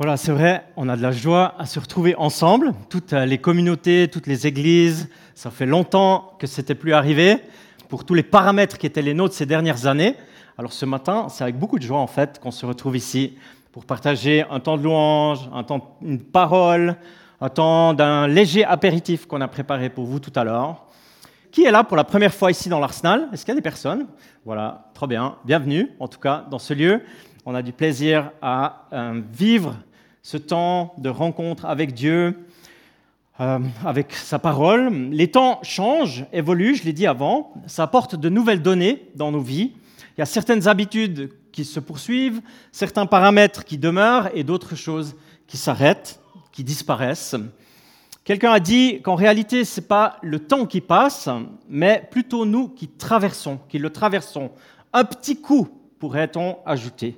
Voilà, c'est vrai, on a de la joie à se retrouver ensemble, toutes les communautés, toutes les églises. Ça fait longtemps que ce n'était plus arrivé pour tous les paramètres qui étaient les nôtres ces dernières années. Alors ce matin, c'est avec beaucoup de joie en fait qu'on se retrouve ici pour partager un temps de louange, un temps, une parole, un temps d'un léger apéritif qu'on a préparé pour vous tout à l'heure. Qui est là pour la première fois ici dans l'Arsenal? Est-ce qu'il y a des personnes? Voilà, très bien. Bienvenue en tout cas dans ce lieu. On a du plaisir à euh, vivre ce temps de rencontre avec Dieu, euh, avec sa parole. Les temps changent, évoluent, je l'ai dit avant. Ça apporte de nouvelles données dans nos vies. Il y a certaines habitudes qui se poursuivent, certains paramètres qui demeurent et d'autres choses qui s'arrêtent, qui disparaissent. Quelqu'un a dit qu'en réalité, ce n'est pas le temps qui passe, mais plutôt nous qui traversons, qui le traversons. Un petit coup, pourrait-on ajouter.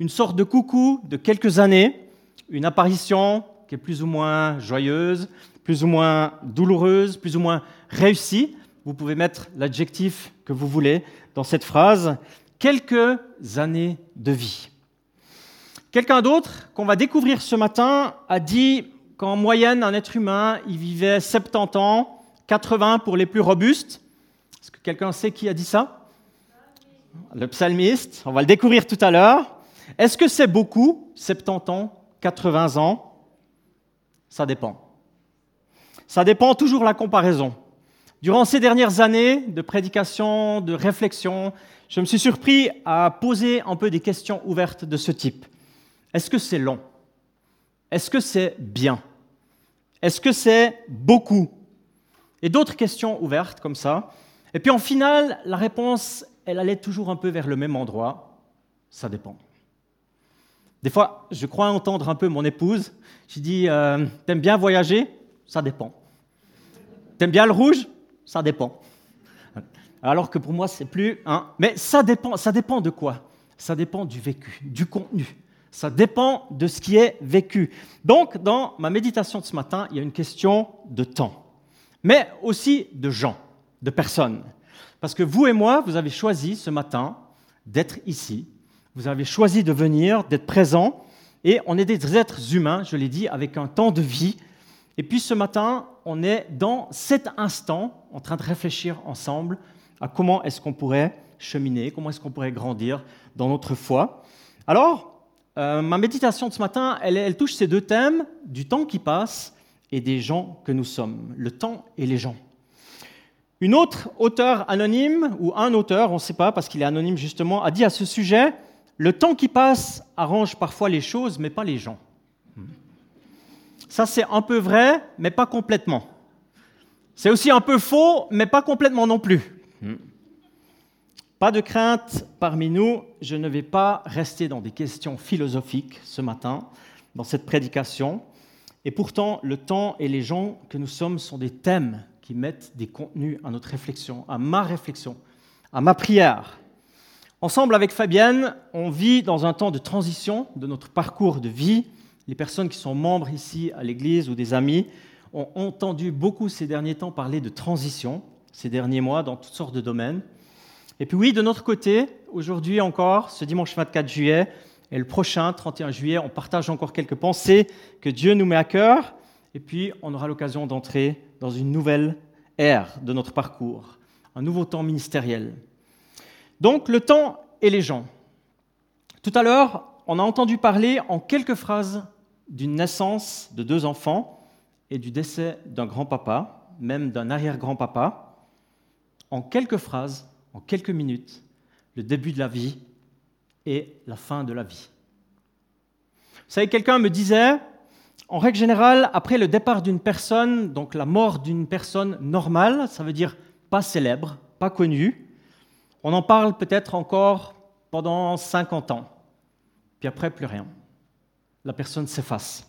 Une sorte de coucou de quelques années une apparition qui est plus ou moins joyeuse, plus ou moins douloureuse, plus ou moins réussie. Vous pouvez mettre l'adjectif que vous voulez dans cette phrase. Quelques années de vie. Quelqu'un d'autre qu'on va découvrir ce matin a dit qu'en moyenne, un être humain, il vivait 70 ans, 80 pour les plus robustes. Est-ce que quelqu'un sait qui a dit ça? Le psalmiste. On va le découvrir tout à l'heure. Est-ce que c'est beaucoup, 70 ans 80 ans Ça dépend. Ça dépend toujours la comparaison. Durant ces dernières années de prédication, de réflexion, je me suis surpris à poser un peu des questions ouvertes de ce type. Est-ce que c'est long? Est-ce que c'est bien? Est-ce que c'est beaucoup? Et d'autres questions ouvertes comme ça. Et puis en final, la réponse, elle allait toujours un peu vers le même endroit. Ça dépend. Des fois, je crois entendre un peu mon épouse. Je dis euh, T'aimes bien voyager? Ça dépend. T'aimes bien le rouge? Ça dépend. Alors que pour moi, c'est plus. Mais ça dépend, ça dépend de quoi? Ça dépend du vécu, du contenu. Ça dépend de ce qui est vécu. Donc, dans ma méditation de ce matin, il y a une question de temps, mais aussi de gens, de personnes. Parce que vous et moi, vous avez choisi ce matin d'être ici, vous avez choisi de venir, d'être présent, et on est des êtres humains, je l'ai dit, avec un temps de vie. Et puis ce matin, on est dans cet instant en train de réfléchir ensemble à comment est-ce qu'on pourrait cheminer, comment est-ce qu'on pourrait grandir dans notre foi. Alors, euh, ma méditation de ce matin, elle, touche ces deux thèmes, du temps qui passe et des gens que nous sommes, le temps et les gens. Une autre auteur anonyme, ou un auteur, on ne sait pas parce qu'il est anonyme justement, a dit à ce sujet, le temps qui passe arrange parfois les choses, mais pas les gens. Ça, c'est un peu vrai, mais pas complètement. C'est aussi un peu faux, mais pas complètement non plus. Pas de crainte parmi nous, je ne vais pas rester dans des questions philosophiques ce matin, dans cette prédication. Et pourtant, le temps et les gens que nous sommes sont des thèmes qui mettent des contenus à notre réflexion, à ma réflexion, à ma prière. Ensemble avec Fabienne, on vit dans un temps de transition de notre parcours de vie. Les personnes qui sont membres ici à l'Église ou des amis ont entendu beaucoup ces derniers temps parler de transition, ces derniers mois, dans toutes sortes de domaines. Et puis oui, de notre côté, aujourd'hui encore, ce dimanche 24 juillet et le prochain 31 juillet, on partage encore quelques pensées que Dieu nous met à cœur. Et puis, on aura l'occasion d'entrer dans une nouvelle ère de notre parcours, un nouveau temps ministériel. Donc le temps et les gens. Tout à l'heure, on a entendu parler en quelques phrases d'une naissance de deux enfants et du décès d'un grand-papa, même d'un arrière-grand-papa. En quelques phrases, en quelques minutes, le début de la vie et la fin de la vie. Vous savez, quelqu'un me disait, en règle générale, après le départ d'une personne, donc la mort d'une personne normale, ça veut dire pas célèbre, pas connue, on en parle peut-être encore pendant 50 ans, puis après plus rien. La personne s'efface.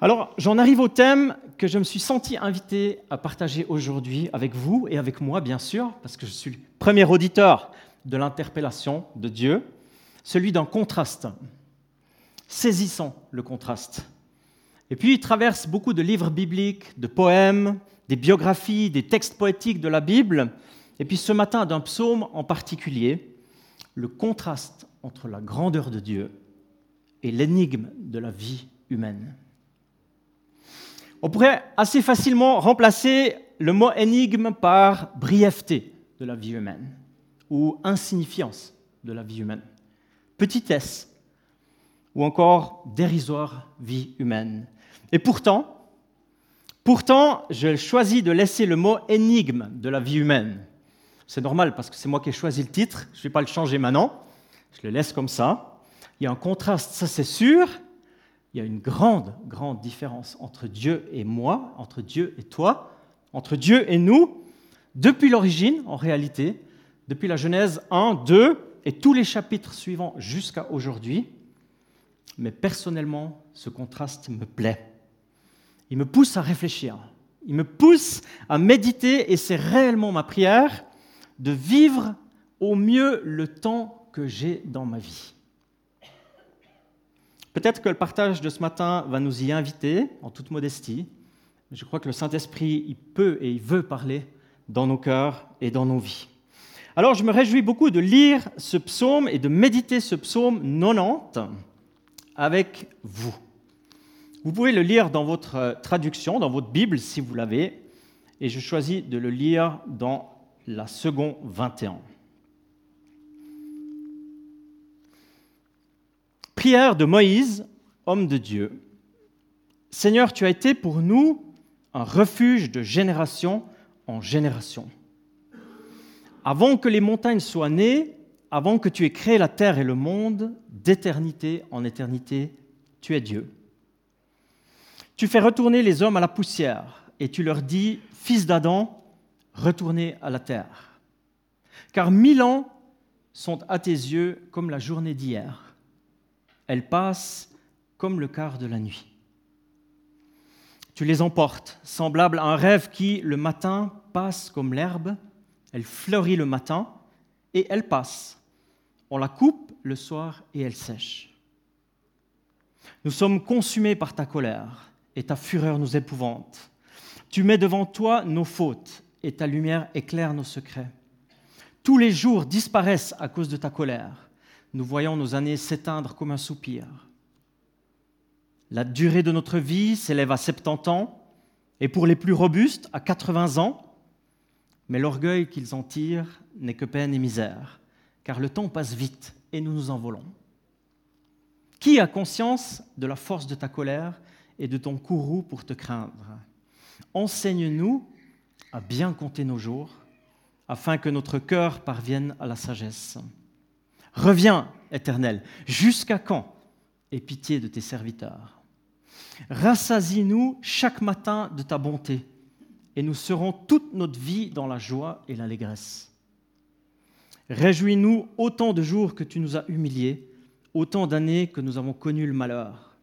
Alors j'en arrive au thème que je me suis senti invité à partager aujourd'hui avec vous et avec moi, bien sûr, parce que je suis le premier auditeur de l'interpellation de Dieu, celui d'un contraste. Saisissant le contraste. Et puis il traverse beaucoup de livres bibliques, de poèmes, des biographies, des textes poétiques de la Bible, et puis ce matin, d'un psaume en particulier, le contraste entre la grandeur de Dieu et l'énigme de la vie humaine. On pourrait assez facilement remplacer le mot énigme par brièveté de la vie humaine ou insignifiance de la vie humaine, petitesse ou encore dérisoire vie humaine. Et pourtant, pourtant, je choisis de laisser le mot énigme de la vie humaine. C'est normal parce que c'est moi qui ai choisi le titre, je ne vais pas le changer maintenant, je le laisse comme ça. Il y a un contraste, ça c'est sûr, il y a une grande, grande différence entre Dieu et moi, entre Dieu et toi, entre Dieu et nous, depuis l'origine en réalité, depuis la Genèse 1, 2 et tous les chapitres suivants jusqu'à aujourd'hui. Mais personnellement, ce contraste me plaît. Il me pousse à réfléchir, il me pousse à méditer et c'est réellement ma prière de vivre au mieux le temps que j'ai dans ma vie. Peut-être que le partage de ce matin va nous y inviter, en toute modestie. Je crois que le Saint-Esprit, il peut et il veut parler dans nos cœurs et dans nos vies. Alors je me réjouis beaucoup de lire ce psaume et de méditer ce psaume 90 avec vous. Vous pouvez le lire dans votre traduction, dans votre Bible si vous l'avez, et je choisis de le lire dans la seconde 21. Prière de Moïse, homme de Dieu. Seigneur, tu as été pour nous un refuge de génération en génération. Avant que les montagnes soient nées, avant que tu aies créé la terre et le monde, d'éternité en éternité, tu es Dieu. Tu fais retourner les hommes à la poussière et tu leur dis, Fils d'Adam, retournez à la terre. Car mille ans sont à tes yeux comme la journée d'hier elles passent comme le quart de la nuit. Tu les emportes, semblables à un rêve qui, le matin, passe comme l'herbe, elle fleurit le matin et elle passe. On la coupe le soir et elle sèche. Nous sommes consumés par ta colère et ta fureur nous épouvante. Tu mets devant toi nos fautes et ta lumière éclaire nos secrets. Tous les jours disparaissent à cause de ta colère nous voyons nos années s'éteindre comme un soupir. La durée de notre vie s'élève à 70 ans, et pour les plus robustes, à 80 ans, mais l'orgueil qu'ils en tirent n'est que peine et misère, car le temps passe vite et nous nous envolons. Qui a conscience de la force de ta colère et de ton courroux pour te craindre? Enseigne-nous à bien compter nos jours, afin que notre cœur parvienne à la sagesse. Reviens, Éternel, jusqu'à quand Aie pitié de tes serviteurs. Rassasie-nous chaque matin de ta bonté, et nous serons toute notre vie dans la joie et l'allégresse. Réjouis-nous autant de jours que tu nous as humiliés, autant d'années que nous avons connu le malheur.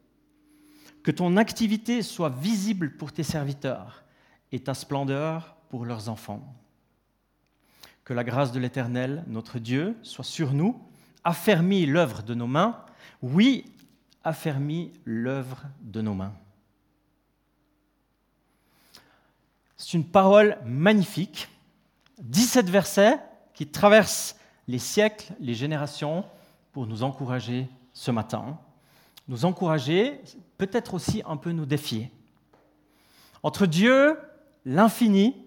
Que ton activité soit visible pour tes serviteurs et ta splendeur pour leurs enfants. Que la grâce de l'Éternel, notre Dieu, soit sur nous affermi l'œuvre de nos mains, oui, affermi l'œuvre de nos mains. C'est une parole magnifique, 17 versets qui traversent les siècles, les générations, pour nous encourager ce matin, nous encourager, peut-être aussi un peu nous défier. Entre Dieu, l'infini,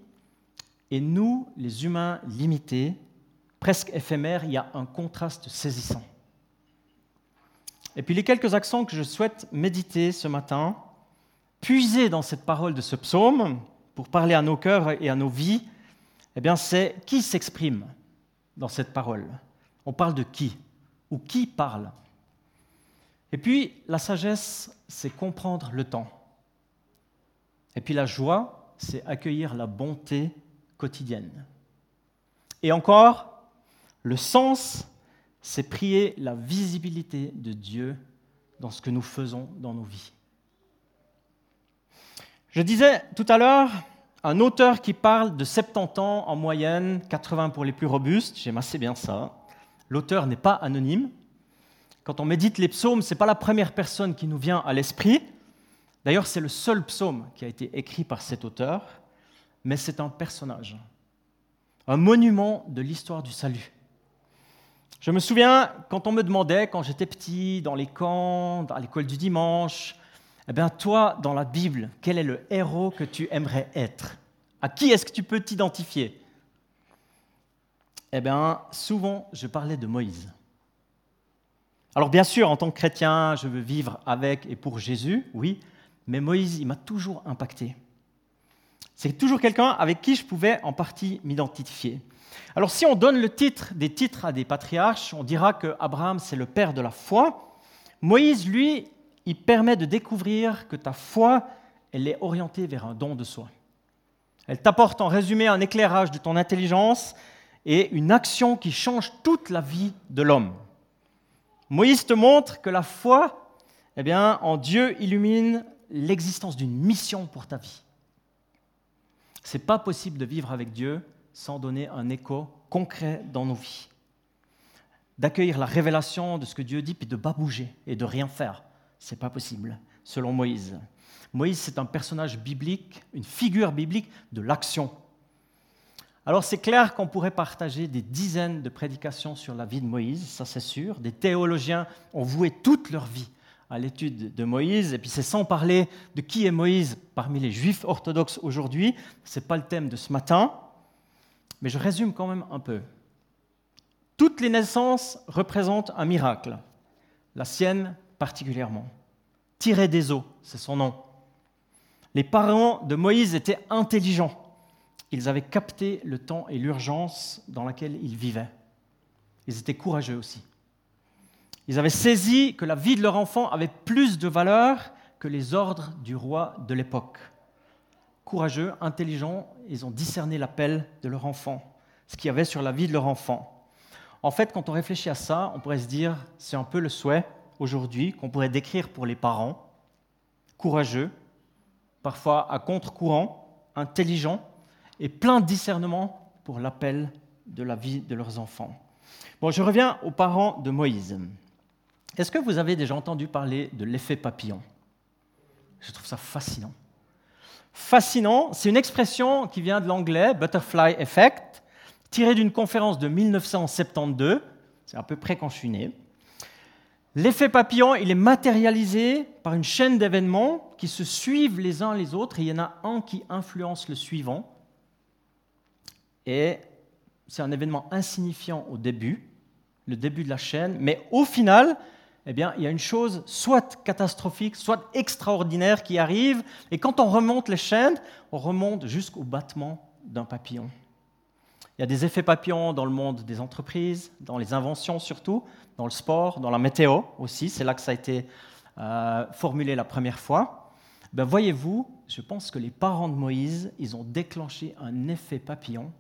et nous, les humains limités, presque éphémère, il y a un contraste saisissant. Et puis les quelques accents que je souhaite méditer ce matin, puiser dans cette parole de ce psaume pour parler à nos cœurs et à nos vies, eh bien c'est qui s'exprime dans cette parole? On parle de qui? Ou qui parle? Et puis la sagesse, c'est comprendre le temps. Et puis la joie, c'est accueillir la bonté quotidienne. Et encore, le sens, c'est prier la visibilité de Dieu dans ce que nous faisons dans nos vies. Je disais tout à l'heure, un auteur qui parle de 70 ans en moyenne, 80 pour les plus robustes, j'aime assez bien ça. L'auteur n'est pas anonyme. Quand on médite les psaumes, ce n'est pas la première personne qui nous vient à l'esprit. D'ailleurs, c'est le seul psaume qui a été écrit par cet auteur, mais c'est un personnage, un monument de l'histoire du salut. Je me souviens quand on me demandait, quand j'étais petit, dans les camps, à l'école du dimanche, eh bien toi, dans la Bible, quel est le héros que tu aimerais être? À qui est-ce que tu peux t'identifier? Eh bien, souvent, je parlais de Moïse. Alors bien sûr, en tant que chrétien, je veux vivre avec et pour Jésus, oui, mais Moïse, il m'a toujours impacté. C'est toujours quelqu'un avec qui je pouvais en partie m'identifier. Alors si on donne le titre des titres à des patriarches, on dira que Abraham c'est le père de la foi. Moïse, lui, il permet de découvrir que ta foi, elle est orientée vers un don de soi. Elle t'apporte en résumé un éclairage de ton intelligence et une action qui change toute la vie de l'homme. Moïse te montre que la foi, eh bien, en Dieu illumine l'existence d'une mission pour ta vie. Ce n'est pas possible de vivre avec Dieu sans donner un écho concret dans nos vies. D'accueillir la révélation de ce que Dieu dit, puis de ne pas bouger et de rien faire. Ce n'est pas possible, selon Moïse. Moïse, c'est un personnage biblique, une figure biblique de l'action. Alors c'est clair qu'on pourrait partager des dizaines de prédications sur la vie de Moïse, ça c'est sûr. Des théologiens ont voué toute leur vie à l'étude de Moïse, et puis c'est sans parler de qui est Moïse parmi les juifs orthodoxes aujourd'hui, ce n'est pas le thème de ce matin, mais je résume quand même un peu. Toutes les naissances représentent un miracle, la sienne particulièrement. Tiré des eaux, c'est son nom. Les parents de Moïse étaient intelligents. Ils avaient capté le temps et l'urgence dans laquelle ils vivaient. Ils étaient courageux aussi. Ils avaient saisi que la vie de leur enfant avait plus de valeur que les ordres du roi de l'époque. Courageux, intelligents, ils ont discerné l'appel de leur enfant, ce qu'il y avait sur la vie de leur enfant. En fait, quand on réfléchit à ça, on pourrait se dire, c'est un peu le souhait aujourd'hui qu'on pourrait décrire pour les parents, courageux, parfois à contre-courant, intelligents et plein de discernement pour l'appel de la vie de leurs enfants. Bon, je reviens aux parents de Moïse. Est-ce que vous avez déjà entendu parler de l'effet papillon? Je trouve ça fascinant. Fascinant, c'est une expression qui vient de l'anglais butterfly effect, tirée d'une conférence de 1972, c'est à peu près quand je suis né. L'effet papillon, il est matérialisé par une chaîne d'événements qui se suivent les uns les autres, il y en a un qui influence le suivant. Et c'est un événement insignifiant au début, le début de la chaîne, mais au final, eh bien, il y a une chose soit catastrophique, soit extraordinaire qui arrive, et quand on remonte les chaînes, on remonte jusqu'au battement d'un papillon. Il y a des effets papillons dans le monde des entreprises, dans les inventions surtout, dans le sport, dans la météo aussi, c'est là que ça a été euh, formulé la première fois. Ben, voyez-vous, je pense que les parents de Moïse, ils ont déclenché un effet papillon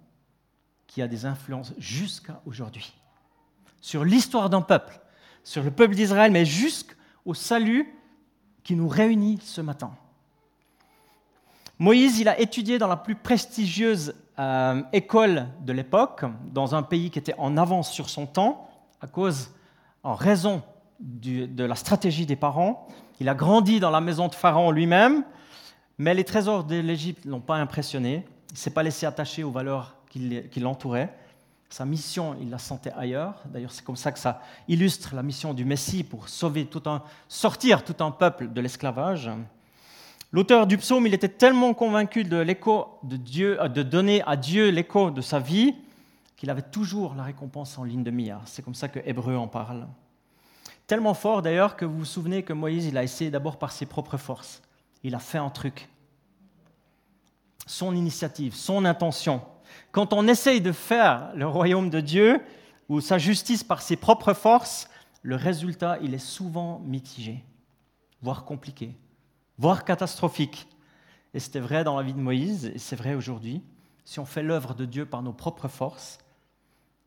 qui a des influences jusqu'à aujourd'hui sur l'histoire d'un peuple sur le peuple d'Israël, mais jusqu'au salut qui nous réunit ce matin. Moïse, il a étudié dans la plus prestigieuse euh, école de l'époque, dans un pays qui était en avance sur son temps, à cause, en raison de la stratégie des parents. Il a grandi dans la maison de Pharaon lui-même, mais les trésors de l'Égypte ne l'ont pas impressionné. Il ne s'est pas laissé attacher aux valeurs qui l'entouraient. Sa mission, il la sentait ailleurs. D'ailleurs, c'est comme ça que ça illustre la mission du Messie pour sauver tout un, sortir tout un peuple de l'esclavage. L'auteur du psaume, il était tellement convaincu de l'écho de Dieu, euh, de donner à Dieu l'écho de sa vie, qu'il avait toujours la récompense en ligne de mire. C'est comme ça que Hébreu en parle. Tellement fort d'ailleurs que vous vous souvenez que Moïse, il a essayé d'abord par ses propres forces. Il a fait un truc. Son initiative, son intention. Quand on essaye de faire le royaume de Dieu ou sa justice par ses propres forces, le résultat, il est souvent mitigé, voire compliqué, voire catastrophique. Et c'était vrai dans la vie de Moïse, et c'est vrai aujourd'hui. Si on fait l'œuvre de Dieu par nos propres forces,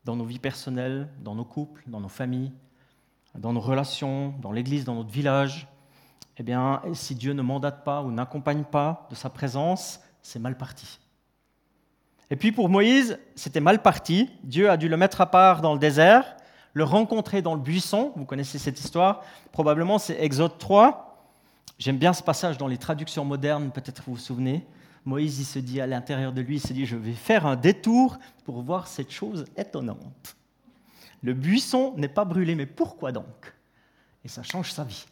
dans nos vies personnelles, dans nos couples, dans nos familles, dans nos relations, dans l'Église, dans notre village, eh bien, si Dieu ne mandate pas ou n'accompagne pas de sa présence, c'est mal parti. Et puis pour Moïse, c'était mal parti. Dieu a dû le mettre à part dans le désert, le rencontrer dans le buisson. Vous connaissez cette histoire. Probablement, c'est Exode 3. J'aime bien ce passage dans les traductions modernes, peut-être vous vous souvenez. Moïse, il se dit à l'intérieur de lui, il se dit, je vais faire un détour pour voir cette chose étonnante. Le buisson n'est pas brûlé, mais pourquoi donc? Et ça change sa vie.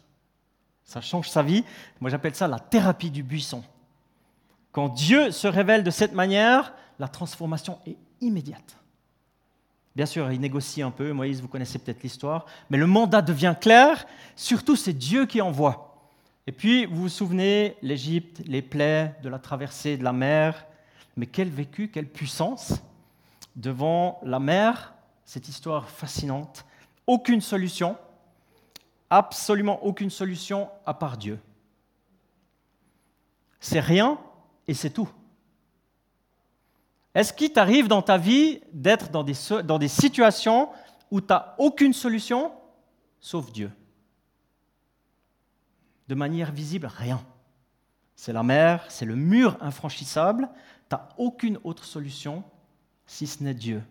Ça change sa vie. Moi, j'appelle ça la thérapie du buisson. Quand Dieu se révèle de cette manière, la transformation est immédiate. Bien sûr, il négocie un peu, Moïse, vous connaissez peut-être l'histoire, mais le mandat devient clair, surtout c'est Dieu qui envoie. Et puis, vous vous souvenez, l'Égypte, les plaies de la traversée de la mer, mais quel vécu, quelle puissance devant la mer, cette histoire fascinante, aucune solution, absolument aucune solution à part Dieu. C'est rien et c'est tout. Est-ce qu'il t'arrive dans ta vie d'être dans des, dans des situations où tu n'as aucune solution sauf Dieu? De manière visible, rien. C'est la mer, c'est le mur infranchissable, tu n'as aucune autre solution si ce n'est Dieu.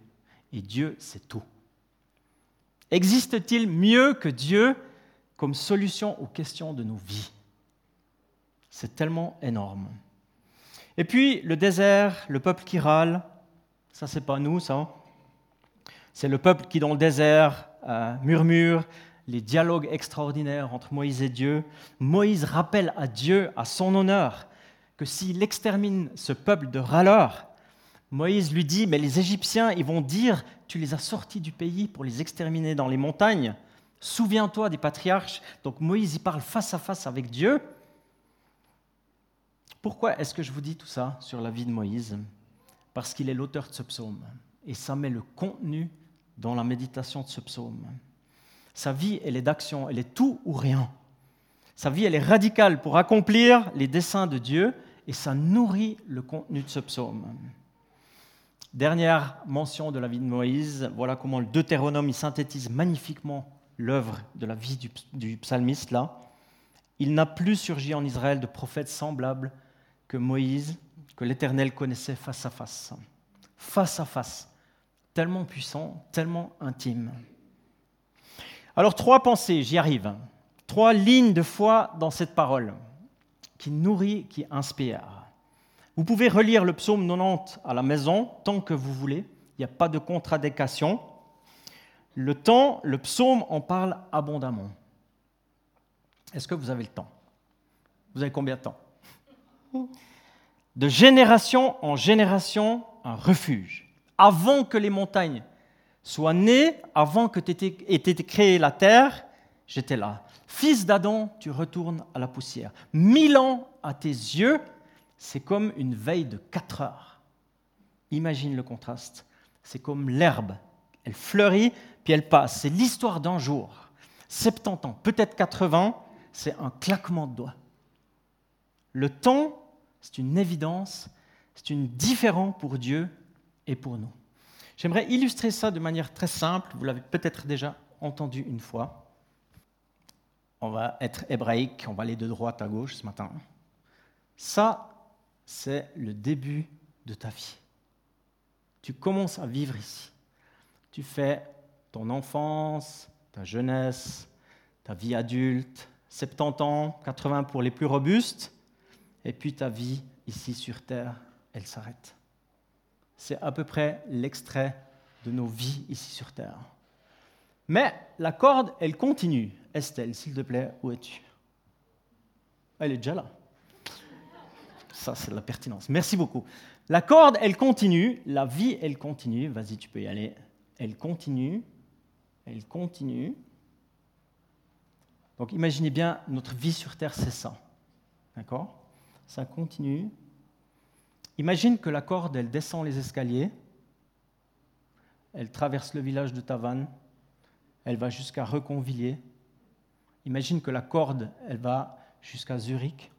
Et Dieu, c'est tout. Existe-t-il mieux que Dieu comme solution aux questions de nos vies? C'est tellement énorme. Et puis le désert, le peuple qui râle, ça c'est pas nous, ça. C'est le peuple qui dans le désert euh, murmure les dialogues extraordinaires entre Moïse et Dieu. Moïse rappelle à Dieu, à son honneur, que s'il extermine ce peuple de râleurs, Moïse lui dit, mais les Égyptiens, ils vont dire, tu les as sortis du pays pour les exterminer dans les montagnes. Souviens-toi des patriarches. Donc Moïse y parle face à face avec Dieu. Pourquoi est-ce que je vous dis tout ça sur la vie de Moïse? Parce qu'il est l'auteur de ce psaume. Et ça met le contenu dans la méditation de ce psaume. Sa vie, elle est d'action, elle est tout ou rien. Sa vie, elle est radicale pour accomplir les desseins de Dieu et ça nourrit le contenu de ce psaume. Dernière mention de la vie de Moïse, voilà comment le Deutéronome synthétise magnifiquement l'œuvre de la vie du, du psalmiste là. Il n'a plus surgi en Israël de prophète semblable que Moïse, que l'Éternel connaissait face à face. Face à face. Tellement puissant, tellement intime. Alors trois pensées, j'y arrive. Trois lignes de foi dans cette parole qui nourrit, qui inspire. Vous pouvez relire le psaume 90 à la maison tant que vous voulez. Il n'y a pas de contradiction. Le temps, le psaume en parle abondamment. Est-ce que vous avez le temps? Vous avez combien de temps? De génération en génération un refuge. Avant que les montagnes soient nées, avant que été créée la terre, j'étais là. Fils d'Adam, tu retournes à la poussière. Mille ans à tes yeux, c'est comme une veille de quatre heures. Imagine le contraste. C'est comme l'herbe. Elle fleurit, puis elle passe. C'est l'histoire d'un jour. 70 ans, peut-être 80, c'est un claquement de doigts. Le temps c'est une évidence, c'est une différence pour Dieu et pour nous. J'aimerais illustrer ça de manière très simple, vous l'avez peut-être déjà entendu une fois. On va être hébraïque, on va aller de droite à gauche ce matin. Ça, c'est le début de ta vie. Tu commences à vivre ici. Tu fais ton enfance, ta jeunesse, ta vie adulte, 70 ans, 80 pour les plus robustes, et puis ta vie ici sur Terre, elle s'arrête. C'est à peu près l'extrait de nos vies ici sur Terre. Mais la corde, elle continue. Estelle, s'il te plaît, où es-tu? Elle est déjà là. Ça, c'est la pertinence. Merci beaucoup. La corde, elle continue. La vie, elle continue. Vas-y, tu peux y aller. Elle continue. Elle continue. Donc imaginez bien, notre vie sur Terre, c'est ça. D'accord? Ça continue. Imagine que la corde, elle descend les escaliers, elle traverse le village de Tavannes, elle va jusqu'à Reconvilliers. Imagine que la corde, elle va jusqu'à Zurich.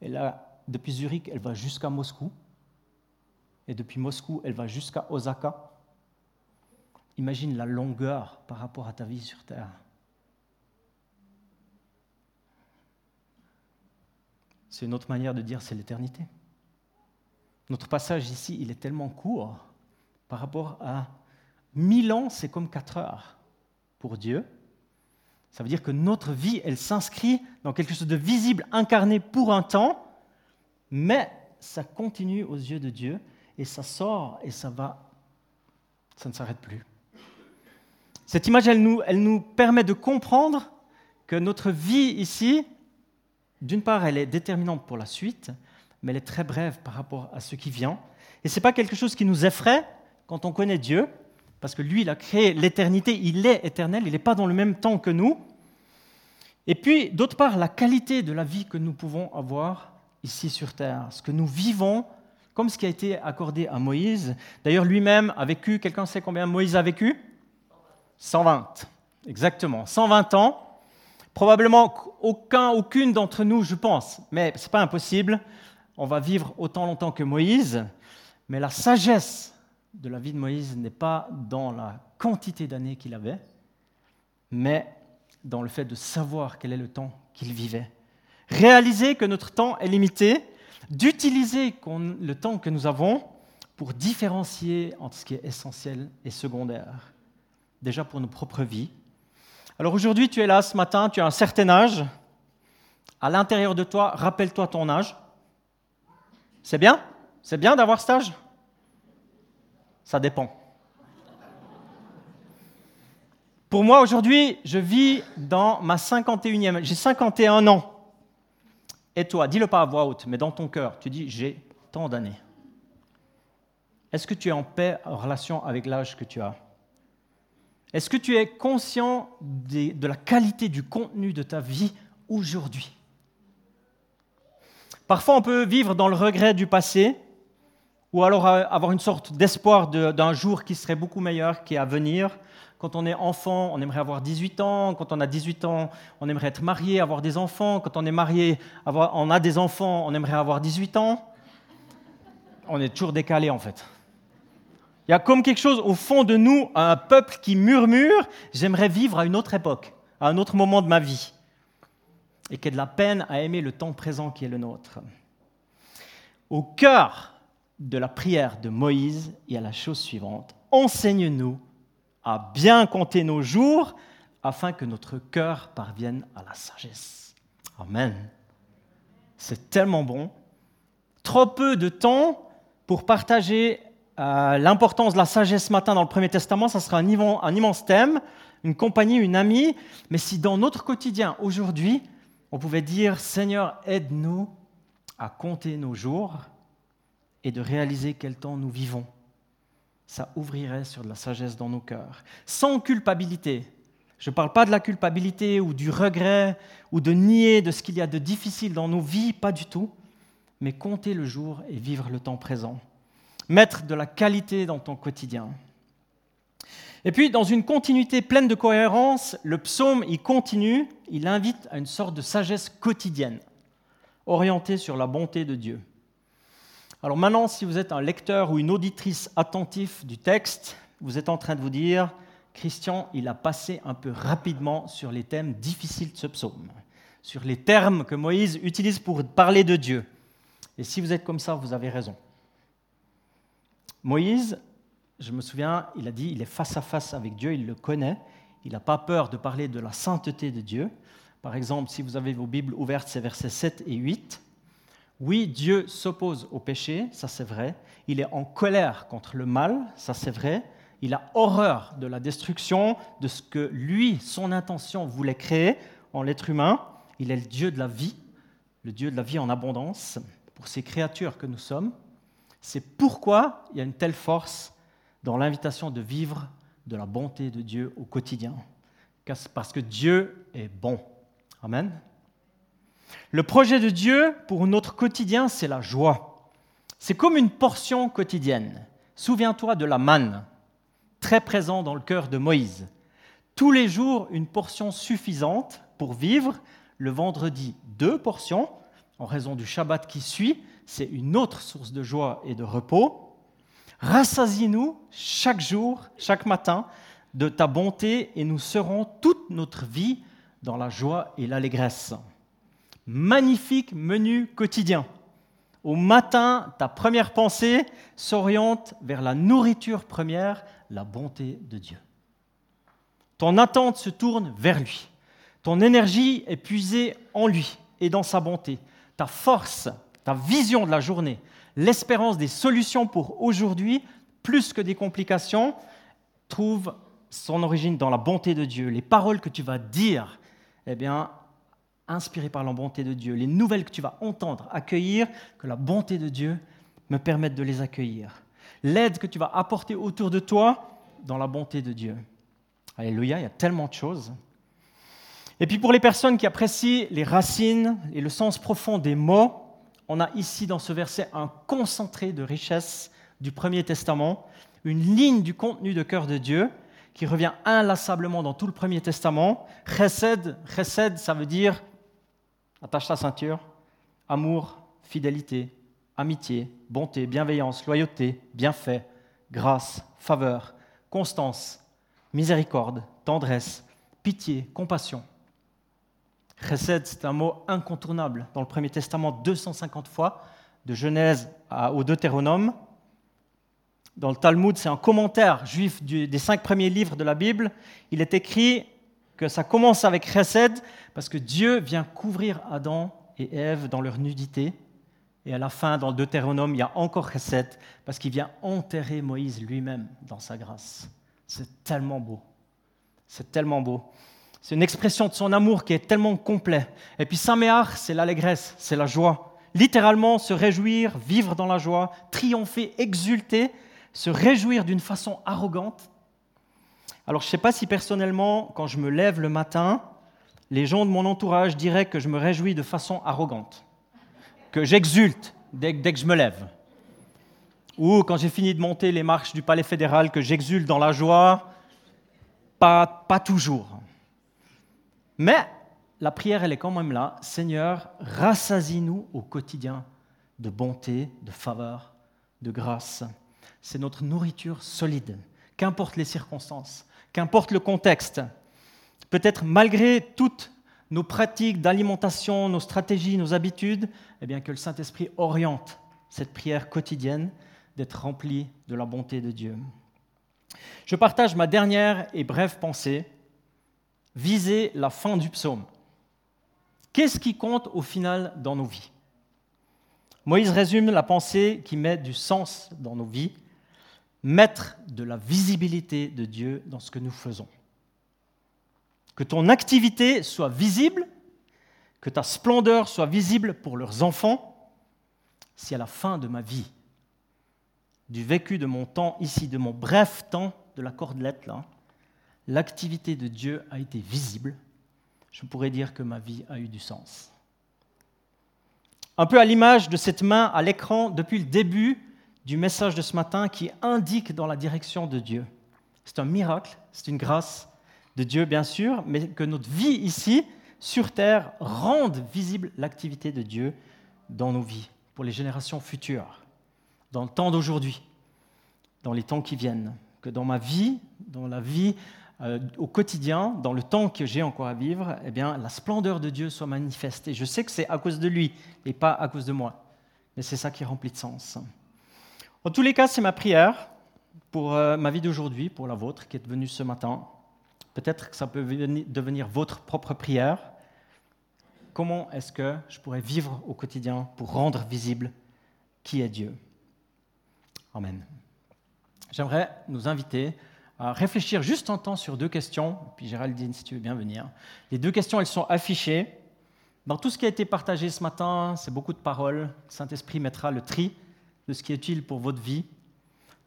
Et là, depuis Zurich, elle va jusqu'à Moscou. Et depuis Moscou, elle va jusqu'à Osaka. Imagine la longueur par rapport à ta vie sur Terre. C'est une autre manière de dire c'est l'éternité. Notre passage ici, il est tellement court par rapport à mille ans, c'est comme quatre heures pour Dieu. Ça veut dire que notre vie, elle s'inscrit dans quelque chose de visible, incarné pour un temps, mais ça continue aux yeux de Dieu et ça sort et ça va, ça ne s'arrête plus. Cette image, elle nous, elle nous permet de comprendre que notre vie ici, d'une part, elle est déterminante pour la suite, mais elle est très brève par rapport à ce qui vient. Et ce n'est pas quelque chose qui nous effraie quand on connaît Dieu, parce que lui, il a créé l'éternité, il est éternel, il n'est pas dans le même temps que nous. Et puis, d'autre part, la qualité de la vie que nous pouvons avoir ici sur Terre, ce que nous vivons, comme ce qui a été accordé à Moïse. D'ailleurs, lui-même a vécu, quelqu'un sait combien Moïse a vécu? 120, exactement, 120 ans. Probablement aucun, aucune d'entre nous, je pense, mais ce n'est pas impossible, on va vivre autant longtemps que Moïse, mais la sagesse de la vie de Moïse n'est pas dans la quantité d'années qu'il avait, mais dans le fait de savoir quel est le temps qu'il vivait. Réaliser que notre temps est limité, d'utiliser le temps que nous avons pour différencier entre ce qui est essentiel et secondaire, déjà pour nos propres vies. Alors aujourd'hui, tu es là ce matin, tu as un certain âge. À l'intérieur de toi, rappelle-toi ton âge. C'est bien? C'est bien d'avoir cet âge? Ça dépend. Pour moi, aujourd'hui, je vis dans ma 51e. J'ai 51 ans. Et toi, dis-le pas à voix haute, mais dans ton cœur, tu dis j'ai tant d'années. Est-ce que tu es en paix en relation avec l'âge que tu as? Est-ce que tu es conscient de la qualité du contenu de ta vie aujourd'hui? Parfois, on peut vivre dans le regret du passé, ou alors avoir une sorte d'espoir d'un jour qui serait beaucoup meilleur, qui est à venir. Quand on est enfant, on aimerait avoir 18 ans. Quand on a 18 ans, on aimerait être marié, avoir des enfants. Quand on est marié, on a des enfants, on aimerait avoir 18 ans. On est toujours décalé en fait. Il y a comme quelque chose au fond de nous, un peuple qui murmure, j'aimerais vivre à une autre époque, à un autre moment de ma vie. Et qui a de la peine à aimer le temps présent qui est le nôtre. Au cœur de la prière de Moïse, il y a la chose suivante. Enseigne-nous à bien compter nos jours afin que notre cœur parvienne à la sagesse. Amen. C'est tellement bon. Trop peu de temps pour partager euh, l'importance de la sagesse matin dans le Premier Testament, ça sera un, un immense thème, une compagnie, une amie. Mais si dans notre quotidien, aujourd'hui, on pouvait dire, Seigneur, aide-nous à compter nos jours et de réaliser quel temps nous vivons ça ouvrirait sur de la sagesse dans nos cœurs, sans culpabilité. Je ne parle pas de la culpabilité ou du regret ou de nier de ce qu'il y a de difficile dans nos vies, pas du tout, mais compter le jour et vivre le temps présent. Mettre de la qualité dans ton quotidien. Et puis, dans une continuité pleine de cohérence, le psaume, il continue, il invite à une sorte de sagesse quotidienne, orientée sur la bonté de Dieu. Alors maintenant, si vous êtes un lecteur ou une auditrice attentif du texte, vous êtes en train de vous dire, Christian, il a passé un peu rapidement sur les thèmes difficiles de ce psaume, sur les termes que Moïse utilise pour parler de Dieu. Et si vous êtes comme ça, vous avez raison. Moïse, je me souviens, il a dit, il est face à face avec Dieu, il le connaît, il n'a pas peur de parler de la sainteté de Dieu. Par exemple, si vous avez vos Bibles ouvertes, c'est versets 7 et 8. Oui, Dieu s'oppose au péché, ça c'est vrai. Il est en colère contre le mal, ça c'est vrai. Il a horreur de la destruction, de ce que lui, son intention voulait créer en l'être humain. Il est le Dieu de la vie, le Dieu de la vie en abondance pour ces créatures que nous sommes. C'est pourquoi il y a une telle force dans l'invitation de vivre de la bonté de Dieu au quotidien. Parce que Dieu est bon. Amen. Le projet de Dieu pour notre quotidien, c'est la joie. C'est comme une portion quotidienne. Souviens-toi de la manne, très présent dans le cœur de Moïse. Tous les jours, une portion suffisante pour vivre. Le vendredi, deux portions. En raison du Shabbat qui suit, c'est une autre source de joie et de repos. Rassasie-nous chaque jour, chaque matin, de ta bonté et nous serons toute notre vie dans la joie et l'allégresse magnifique menu quotidien. Au matin, ta première pensée s'oriente vers la nourriture première, la bonté de Dieu. Ton attente se tourne vers lui. Ton énergie est puisée en lui et dans sa bonté. Ta force, ta vision de la journée, l'espérance des solutions pour aujourd'hui, plus que des complications, trouve son origine dans la bonté de Dieu. Les paroles que tu vas dire, eh bien, inspirées par la bonté de Dieu. Les nouvelles que tu vas entendre, accueillir, que la bonté de Dieu me permette de les accueillir. L'aide que tu vas apporter autour de toi dans la bonté de Dieu. Alléluia, il y a tellement de choses. Et puis pour les personnes qui apprécient les racines et le sens profond des mots, on a ici dans ce verset un concentré de richesse du Premier Testament, une ligne du contenu de cœur de Dieu qui revient inlassablement dans tout le Premier Testament. Chesed, chesed, ça veut dire, attache ta ceinture, amour, fidélité, amitié, bonté, bienveillance, loyauté, bienfait, grâce, faveur, constance, miséricorde, tendresse, pitié, compassion. Chesed, c'est un mot incontournable dans le Premier Testament 250 fois, de Genèse au Deutéronome. Dans le Talmud, c'est un commentaire juif des cinq premiers livres de la Bible. Il est écrit que ça commence avec Chesed parce que Dieu vient couvrir Adam et Ève dans leur nudité. Et à la fin, dans le Deutéronome, il y a encore Chesed parce qu'il vient enterrer Moïse lui-même dans sa grâce. C'est tellement beau. C'est tellement beau. C'est une expression de son amour qui est tellement complet. Et puis Saméar, c'est l'allégresse, c'est la joie. Littéralement, se réjouir, vivre dans la joie, triompher, exulter, se réjouir d'une façon arrogante. Alors je ne sais pas si personnellement, quand je me lève le matin, les gens de mon entourage diraient que je me réjouis de façon arrogante, que j'exulte dès, que je me lève. Ou quand j'ai fini de monter les marches du palais fédéral, que j'exulte dans la joie, pas toujours. Mais la prière, elle est quand même là. Seigneur, rassasie-nous au quotidien de bonté, de faveur, de grâce. C'est notre nourriture solide, qu'importe les circonstances, qu'importe le contexte. Peut-être malgré toutes nos pratiques d'alimentation, nos stratégies, nos habitudes, eh bien que le Saint-Esprit oriente cette prière quotidienne d'être remplie de la bonté de Dieu. Je partage ma dernière et brève pensée viser la fin du psaume. Qu'est-ce qui compte au final dans nos vies? Moïse résume la pensée qui met du sens dans nos vies, mettre de la visibilité de Dieu dans ce que nous faisons. Que ton activité soit visible, que ta splendeur soit visible pour leurs enfants, si à la fin de ma vie, du vécu de mon temps ici, de mon bref temps de la cordelette là, l'activité de Dieu a été visible, je pourrais dire que ma vie a eu du sens. Un peu à l'image de cette main à l'écran depuis le début du message de ce matin qui indique dans la direction de Dieu. C'est un miracle, c'est une grâce de Dieu bien sûr, mais que notre vie ici, sur Terre, rende visible l'activité de Dieu dans nos vies, pour les générations futures, dans le temps d'aujourd'hui, dans les temps qui viennent. Que dans ma vie, dans la vie euh, au quotidien, dans le temps que j'ai encore à vivre, eh bien, la splendeur de Dieu soit manifestée. Je sais que c'est à cause de lui et pas à cause de moi, mais c'est ça qui remplit de sens. En tous les cas, c'est ma prière pour euh, ma vie d'aujourd'hui, pour la vôtre qui est venue ce matin. Peut-être que ça peut devenir votre propre prière. Comment est-ce que je pourrais vivre au quotidien pour rendre visible qui est Dieu? Amen. J'aimerais nous inviter réfléchir juste un temps sur deux questions. Puis Géraldine, si tu veux bien venir. Les deux questions, elles sont affichées. Dans tout ce qui a été partagé ce matin, c'est beaucoup de paroles. Le Saint-Esprit mettra le tri de ce qui est utile pour votre vie.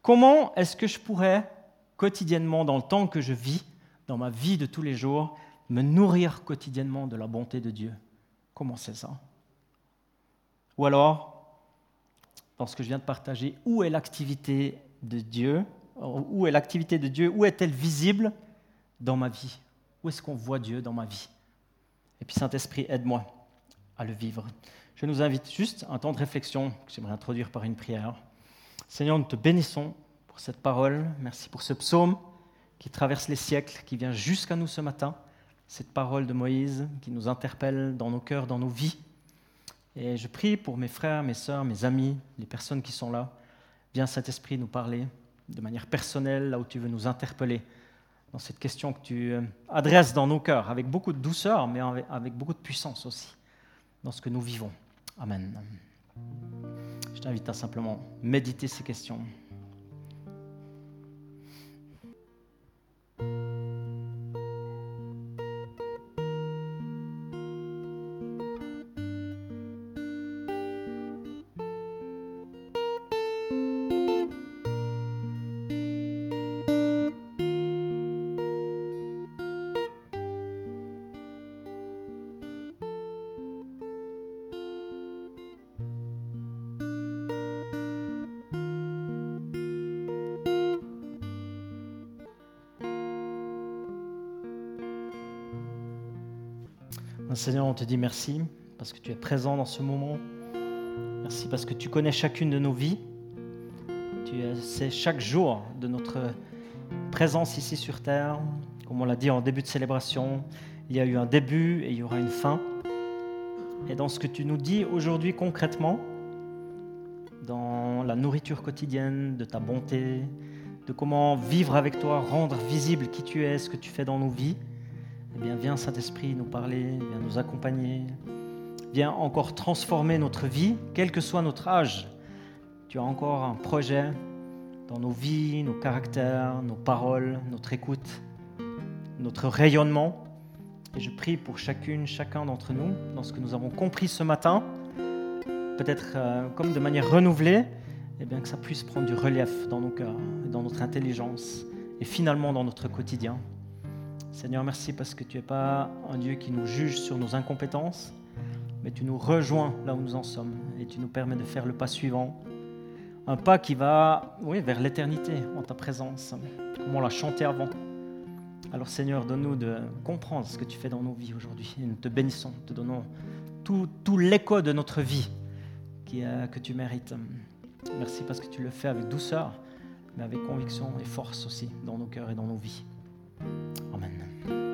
Comment est-ce que je pourrais quotidiennement, dans le temps que je vis, dans ma vie de tous les jours, me nourrir quotidiennement de la bonté de Dieu? Comment c'est ça? Ou alors, dans ce que je viens de partager, où est l'activité de Dieu? Où est l'activité de Dieu? Où est-elle visible dans ma vie? Où est-ce qu'on voit Dieu dans ma vie? Et puis Saint-Esprit, aide-moi à le vivre. Je nous invite juste un temps de réflexion que j'aimerais introduire par une prière. Seigneur, nous te bénissons pour cette parole. Merci pour ce psaume qui traverse les siècles, qui vient jusqu'à nous ce matin. Cette parole de Moïse qui nous interpelle dans nos cœurs, dans nos vies. Et je prie pour mes frères, mes sœurs, mes amis, les personnes qui sont là. Viens, Saint-Esprit, nous parler de manière personnelle, là où tu veux nous interpeller, dans cette question que tu euh, adresses dans nos cœurs, avec beaucoup de douceur, mais avec beaucoup de puissance aussi, dans ce que nous vivons. Amen. Je t'invite à simplement méditer ces questions. Seigneur, on te dit merci parce que tu es présent dans ce moment. Merci parce que tu connais chacune de nos vies. Tu sais chaque jour de notre présence ici sur terre. Comme on l'a dit en début de célébration, il y a eu un début et il y aura une fin. Et dans ce que tu nous dis aujourd'hui concrètement, dans la nourriture quotidienne, de ta bonté, de comment vivre avec toi, rendre visible qui tu es, ce que tu fais dans nos vies, viens Saint-Esprit nous parler, viens nous accompagner, viens encore transformer notre vie, quel que soit notre âge. Tu as encore un projet dans nos vies, nos caractères, nos paroles, notre écoute, notre rayonnement. Et je prie pour chacune, chacun d'entre nous, dans ce que nous avons compris ce matin, peut-être euh, comme de manière renouvelée, eh bien que ça puisse prendre du relief dans nos cœurs, dans notre intelligence et finalement dans notre quotidien. Seigneur, merci parce que tu n'es pas un Dieu qui nous juge sur nos incompétences, mais tu nous rejoins là où nous en sommes et tu nous permets de faire le pas suivant. Un pas qui va vers l'éternité en ta présence, comme on l'a chanté avant. Alors Seigneur, donne-nous de comprendre ce que tu fais dans nos vies aujourd'hui. Et nous te bénissons, te donnons tout, l'écho de notre vie qui, que tu mérites. Merci parce que tu le fais avec douceur, mais avec conviction et force aussi dans nos cœurs et dans nos vies. Amen.